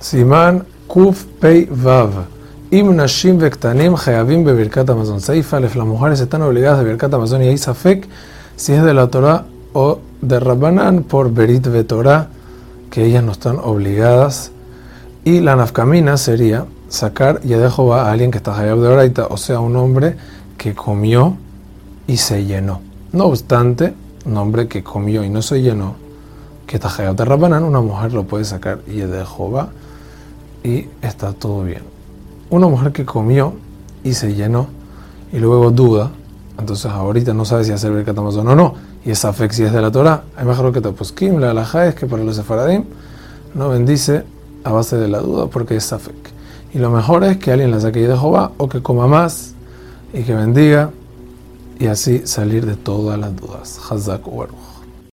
Simán Kuf Pei Vav. Im Nashim Vektanim Hayavim Bebirkat Amazon. Seif Alef, las mujeres están obligadas a Birkat Amazon y Isafek si es de la Torah o de Rabbanan por Berit Torah, que ellas no están obligadas. Y la nafkamina sería sacar y dejo a alguien que está Hayab de Oraita, o sea, un hombre que comió y se llenó. No obstante, un hombre que comió y no se llenó, que está de Rabbanan, una mujer lo puede sacar y de Jehová y está todo bien. Una mujer que comió y se llenó y luego duda, entonces ahorita no sabe si hacer el catamazón o no, y esa fe si es de la Torah, hay mejor que te poskim, la alhaja es que para los sefaradim no bendice a base de la duda porque es safek. Y lo mejor es que alguien la saque de Jehová o que coma más y que bendiga y así salir de todas las dudas. Hazak Ubaruch.